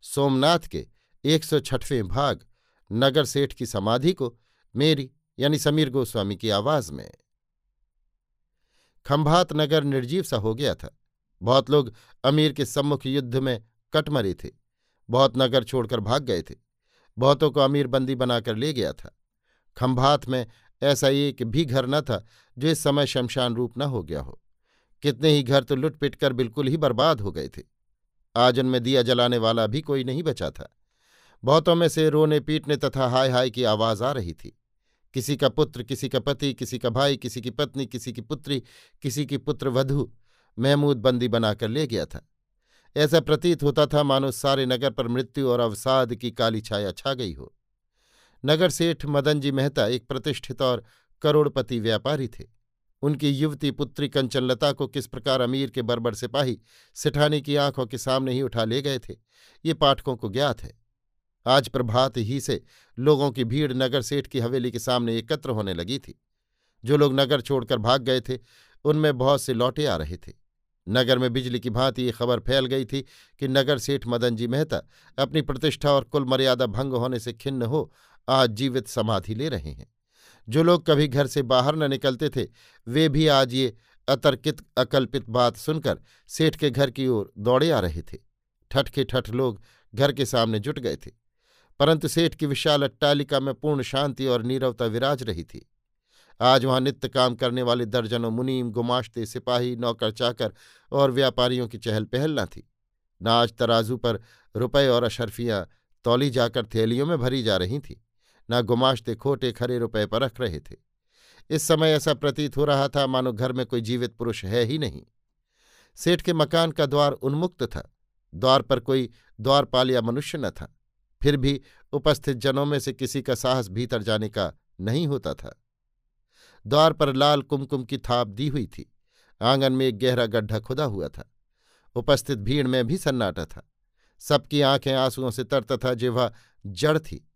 सोमनाथ के एक सौ छठवें भाग, नगर सेठ की समाधि को मेरी, यानी समीर गोस्वामी की आवाज़ में। खंभात नगर निर्जीव सा हो गया था। बहुत लोग अमीर के सम्मुख युद्ध में कटमरे थे। बहुत नगर छोड़कर भाग गए थे। बहुतों को अमीर बंदी बनाकर ले गया था। खंभात में ऐसा एक भी घर न था, जो इस समय शमशान रूप न हो गया हो। कितने ही घर तो लुटपिट कर बिल्कुल ही बर्बाद हो गए थे। आज उनमें दिया जलाने वाला भी कोई नहीं बचा था। बहुतों में से रोने पीटने तथा हाय हाय की आवाज़ आ रही थी। किसी का पुत्र, किसी का पति, किसी का भाई, किसी की पत्नी, किसी की पुत्री, किसी की पुत्र वधु महमूद बंदी बनाकर ले गया था। ऐसा प्रतीत होता था मानो सारे नगर पर मृत्यु और अवसाद की काली छाया छा गई हो। नगर सेठ मदन जी मेहता एक प्रतिष्ठित और करोड़पति व्यापारी थे। उनकी युवती पुत्री कंचनलता को किस प्रकार अमीर के बर्बर सिपाही सिठानी की आँखों के सामने ही उठा ले गए थे, ये पाठकों को ज्ञात है। आज प्रभात ही से लोगों की भीड़ नगर सेठ की हवेली के सामने एकत्र होने लगी थी। जो लोग नगर छोड़कर भाग गए थे, उनमें बहुत से लौटे आ रहे थे। नगर में बिजली की भांति ये खबर फैल गई थी कि नगर सेठ मदन जी मेहता अपनी प्रतिष्ठा और कुल मर्यादा भंग होने से खिन्न हो आज जीवित समाधि ले रहे हैं। जो लोग कभी घर से बाहर न निकलते थे, वे भी आज ये अतर्कित, अकल्पित बात सुनकर सेठ के घर की ओर दौड़े आ रहे थे। ठठ के ठठ लोग घर के सामने जुट गए थे। परंतु सेठ की विशाल अट्टालिका में पूर्ण शांति और नीरवता विराज रही थी। आज वहाँ नित्य काम करने वाले दर्जनों मुनीम, गुमाश्ते, सिपाही, नौकर, चाकर और व्यापारियों की चहल पहल न थी। न आज तराजू पर रुपए और अशरफियाँ तौली जाकर थैलियों में भरी जा रही थीं। न गुमाश्ते खोटे खरे रुपए पर रख रहे थे। इस समय ऐसा प्रतीत हो रहा था, मानो घर में कोई जीवित पुरुष है ही नहीं। सेठ के मकान का द्वार उन्मुक्त था। द्वार पर कोई द्वारपाल या मनुष्य न था। फिर भी उपस्थित जनों में से किसी का साहस भीतर जाने का नहीं होता था। द्वार पर लाल कुमकुम की थाप दी हुई थी। आँगन में एक गहरा गड्ढा खुदा हुआ था। उपस्थित भीड़ में भी सन्नाटा था। सबकी आँखें आंसुओं से तर तथा जिह्वा जड़ थी।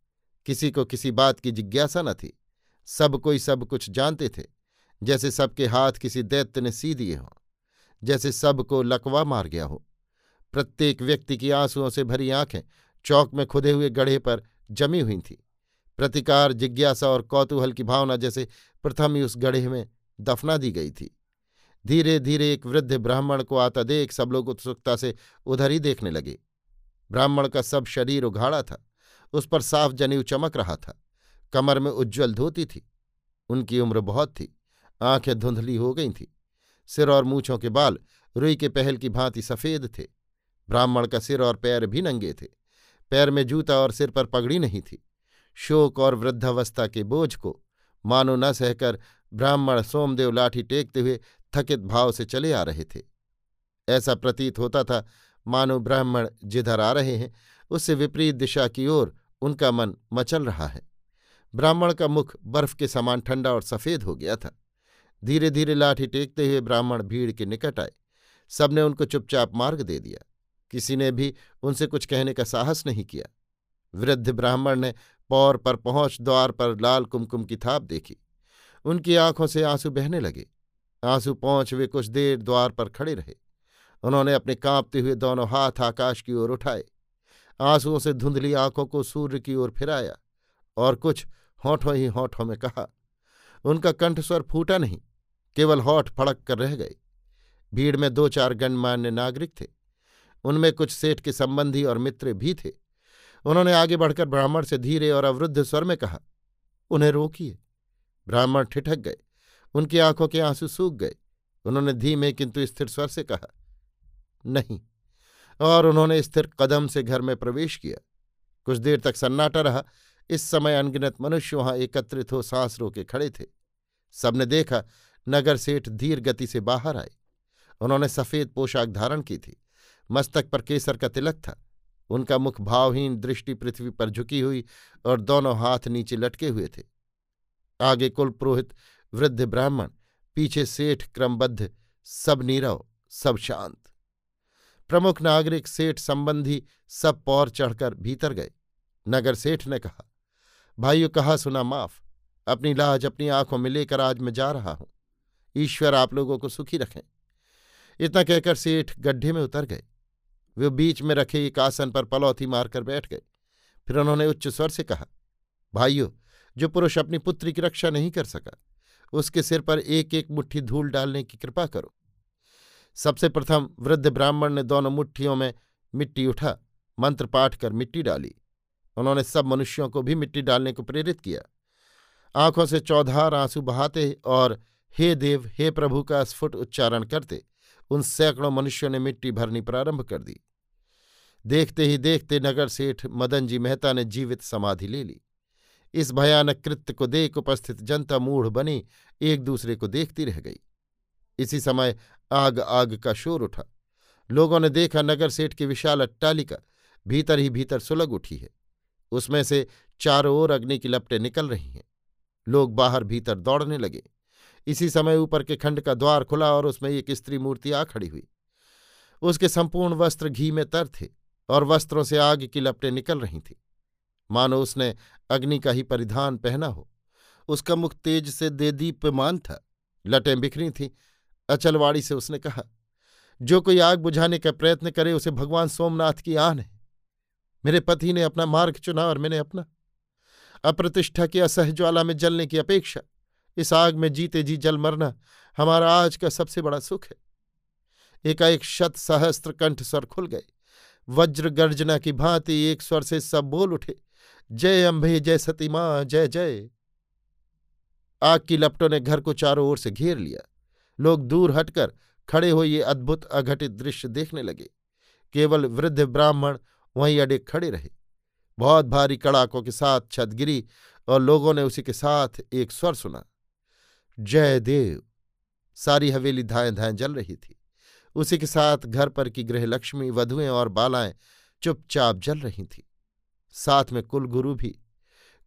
किसी को किसी बात की जिज्ञासा न थी। सब कोई सब कुछ जानते थे, जैसे सबके हाथ किसी दैत्य ने सी दिए हों, जैसे सबको लकवा मार गया हो। प्रत्येक व्यक्ति की आंसुओं से भरी आँखें चौक में खुदे हुए गढ़े पर जमी हुई थीं। प्रतिकार, जिज्ञासा और कौतूहल की भावना जैसे प्रथम ही उस गढ़े में दफना दी गई थी। धीरे धीरे एक वृद्ध ब्राह्मण को आता देख सब लोग उत्सुकता से उधर ही देखने लगे। ब्राह्मण का सब शरीर उघाड़ा था। उस पर साफ़ जनेऊ चमक रहा था। कमर में उज्ज्वल धोती थी। उनकी उम्र बहुत थी। आँखें धुंधली हो गई थीं। सिर और मूछों के बाल रुई के पहल की भांति सफ़ेद थे। ब्राह्मण का सिर और पैर भी नंगे थे। पैर में जूता और सिर पर पगड़ी नहीं थी। शोक और वृद्धावस्था के बोझ को मानो न सहकर ब्राह्मण सोमदेव लाठी टेकते हुए थकित भाव से चले आ रहे थे। ऐसा प्रतीत होता था, मानो ब्राह्मण जिधर आ रहे हैं, उससे विपरीत दिशा की ओर उनका मन मचल रहा है। ब्राह्मण का मुख बर्फ़ के समान ठंडा और सफ़ेद हो गया था। धीरे धीरे लाठी टेकते हुए ब्राह्मण भीड़ के निकट आए। सबने उनको चुपचाप मार्ग दे दिया। किसी ने भी उनसे कुछ कहने का साहस नहीं किया। वृद्ध ब्राह्मण ने पौर पर पहुँच द्वार पर लाल कुमकुम की थाप देखी। उनकी आँखों से आँसू बहने लगे। आँसू पहुँच वे कुछ देर द्वार पर खड़े रहे। उन्होंने अपने कांपते हुए दोनों हाथ आकाश की ओर उठाए। आंसुओं से धुंधली आँखों को सूर्य की ओर फिराया और कुछ होठों ही होठों में कहा, उनका कंठस्वर फूटा नहीं, केवल होठ फड़क कर रह गए। भीड़ में दो चार गणमान्य नागरिक थे, उनमें कुछ सेठ के संबंधी और मित्र भी थे। उन्होंने आगे बढ़कर ब्राह्मण से धीरे और अवरुद्ध स्वर में कहा, उन्हें रोकिए। ब्राह्मण ठिठक गए, उनकी आँखों के आँसू सूख गए। उन्होंने धीमे किंतु स्थिर स्वर से कहा, नहीं और उन्होंने स्थिर कदम से घर में प्रवेश किया। कुछ देर तक सन्नाटा रहा। इस समय अनगिनत मनुष्य वहाँ एकत्रित हो सांस रोके खड़े थे। सबने देखा, नगर सेठ धीर गति से बाहर आए। उन्होंने सफ़ेद पोशाक धारण की थी। मस्तक पर केसर का तिलक था। उनका मुख भावहीन, दृष्टि पृथ्वी पर झुकी हुई और दोनों हाथ नीचे लटके हुए थे। आगे कुल पुरोहित, वृद्ध ब्राह्मण, पीछे सेठ क्रमबद्ध, सब नीरव, सब शांत। प्रमुख नागरिक सेठ संबंधी सब पौर चढ़कर भीतर गए। नगर सेठ ने कहा, भाइयों, कहा सुना माफ़। अपनी लाज अपनी आँखों में लेकर आज मैं जा रहा हूँ। ईश्वर आप लोगों को सुखी रखें। इतना कहकर सेठ गड्ढे में उतर गए। वे बीच में रखे एक आसन पर पलौथी मारकर बैठ गए। फिर उन्होंने उच्च स्वर से कहा, भाइयों, जो पुरुष अपनी पुत्री की रक्षा नहीं कर सका, उसके सिर पर एक एक मुट्ठी धूल डालने की कृपा करो। सबसे प्रथम वृद्ध ब्राह्मण ने दोनों मुट्ठियों में मिट्टी उठा, मंत्र पाठ कर मिट्टी डाली। उन्होंने सब मनुष्यों को भी मिट्टी डालने को प्रेरित किया। आँखों से चौधार आँसू बहाते और हे देव, हे प्रभु का स्फुट उच्चारण करते, उन सैकड़ों मनुष्यों ने मिट्टी भरनी प्रारंभ कर दी। देखते ही देखते नगर सेठ मदन जी मेहता ने जीवित समाधि ले ली। इस भयानक कृत्य को देख उपस्थित जनता मूढ़ बनी, एक दूसरे को देखती रह गई। इसी समय आग आग का शोर उठा। लोगों ने देखा नगर सेठ की विशाल अट्टालिका भीतर ही भीतर सुलग उठी है। उसमें से चारों ओर अग्नि की लपटें निकल रही हैं। लोग बाहर भीतर दौड़ने लगे। इसी समय ऊपर के खंड का द्वार खुला और उसमें एक स्त्री मूर्ति आ खड़ी हुई। उसके संपूर्ण वस्त्र घी में तर थे और वस्त्रों से आग की लपटें निकल रही थीं। मानो उसने अग्नि का ही परिधान पहना हो। उसका मुख तेज से दे दीप्यमान था। लटें बिखरी थीं अचलवाड़ी से उसने कहा, जो कोई आग बुझाने का प्रयत्न करे, उसे भगवान सोमनाथ की आन है। मेरे पति ने अपना मार्ग चुना और मैंने अपना। अप्रतिष्ठा की असहज्वाला में जलने की अपेक्षा, इस आग में जीते जी जल मरना हमारा आज का सबसे बड़ा सुख है। एकाएक शत सहस्त्र कंठ स्वर खुल गए। वज्र गर्जना की भांति एक स्वर से सब बोल उठे, जय अम्भे, जय सती माँ जय जय। आग की लपटों ने घर को चारों ओर से घेर लिया। लोग दूर हटकर खड़े हो ये अद्भुत अघटित दृश्य देखने लगे। केवल वृद्ध ब्राह्मण वहीं अड़े खड़े रहे। बहुत भारी कड़ाकों के साथ छत गिरी और लोगों ने उसी के साथ एक स्वर सुना। जय देव। सारी हवेली धाएँ धाएँ जल रही थी। उसी के साथ घर पर की गृहलक्ष्मी वधुएँ और बालाएँ चुपचाप जल रही थीं। साथ में कुलगुरु भी।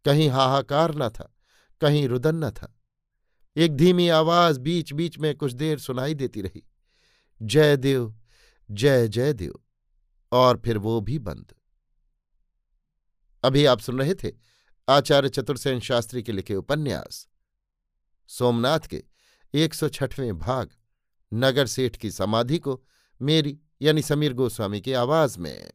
कहीं हाहाकार न था, कहीं रुदन न था। एक धीमी आवाज़ बीच बीच में कुछ देर सुनाई देती रही। जय देव, जय जय देव। और फिर वो भी बंद। अभी आप सुन रहे थे आचार्य चतुर्सेन शास्त्री के लिखे उपन्यास। सोमनाथ के एक सौ छठवें भाग, नगर सेठ की समाधि को मेरी यानी समीर गोस्वामी की आवाज़ में।